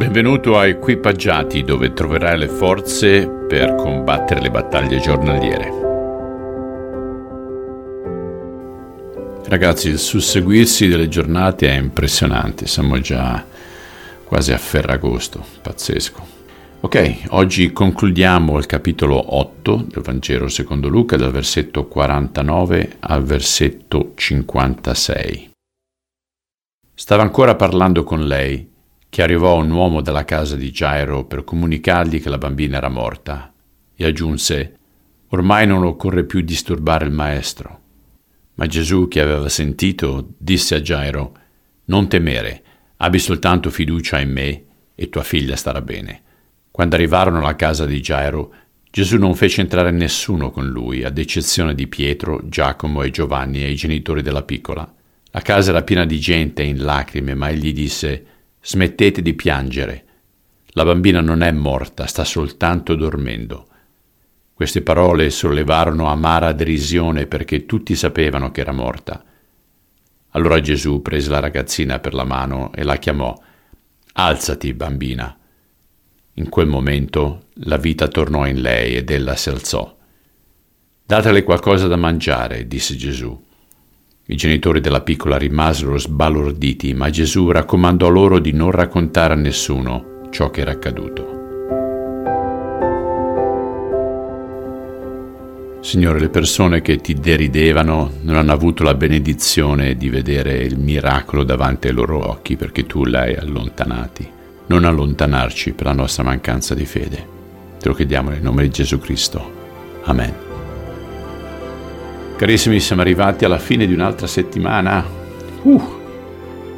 Benvenuto a Equipaggiati dove troverai le forze per combattere le battaglie giornaliere. Ragazzi, il susseguirsi delle giornate è impressionante, siamo già quasi a Ferragosto, pazzesco. Ok, oggi concludiamo il capitolo 8 del Vangelo secondo Luca dal versetto 49 al versetto 56. Stava ancora parlando con lei che arrivò un uomo dalla casa di Gairo per comunicargli che la bambina era morta e aggiunse Ormai non occorre più disturbare il maestro. Ma Gesù, che aveva sentito, disse a Gairo Non temere, abbi soltanto fiducia in me e tua figlia starà bene. Quando arrivarono alla casa di Gairo, Gesù non fece entrare nessuno con lui, ad eccezione di Pietro, Giacomo e Giovanni e i genitori della piccola. La casa era piena di gente in lacrime, ma egli disse Smettete di piangere. La bambina non è morta, sta soltanto dormendo. Queste parole sollevarono amara derisione perché tutti sapevano che era morta. Allora Gesù prese la ragazzina per la mano e la chiamò. Alzati, bambina. In quel momento la vita tornò in lei ed ella si alzò. Datele qualcosa da mangiare, disse Gesù. I genitori della piccola rimasero sbalorditi, ma Gesù raccomandò loro di non raccontare a nessuno ciò che era accaduto. Signore, le persone che ti deridevano non hanno avuto la benedizione di vedere il miracolo davanti ai loro occhi perché tu li hai allontanati. Non allontanarci per la nostra mancanza di fede. Te lo chiediamo nel nome di Gesù Cristo. Amen. Carissimi, siamo arrivati alla fine di un'altra settimana. Uh,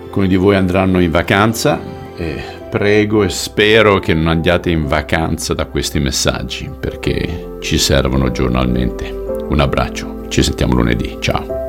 alcuni di voi andranno in vacanza e prego e spero che non andiate in vacanza da questi messaggi perché ci servono giornalmente. Un abbraccio, ci sentiamo lunedì, ciao.